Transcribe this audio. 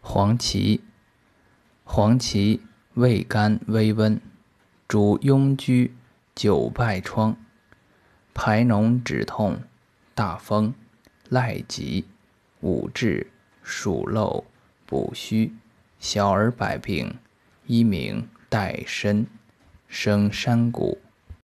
黄芪，黄芪味甘微温，主痈疽、久败疮、排脓止痛、大风、赖疾、五痔、鼠漏、补虚、小儿百病，一名代参，生山谷。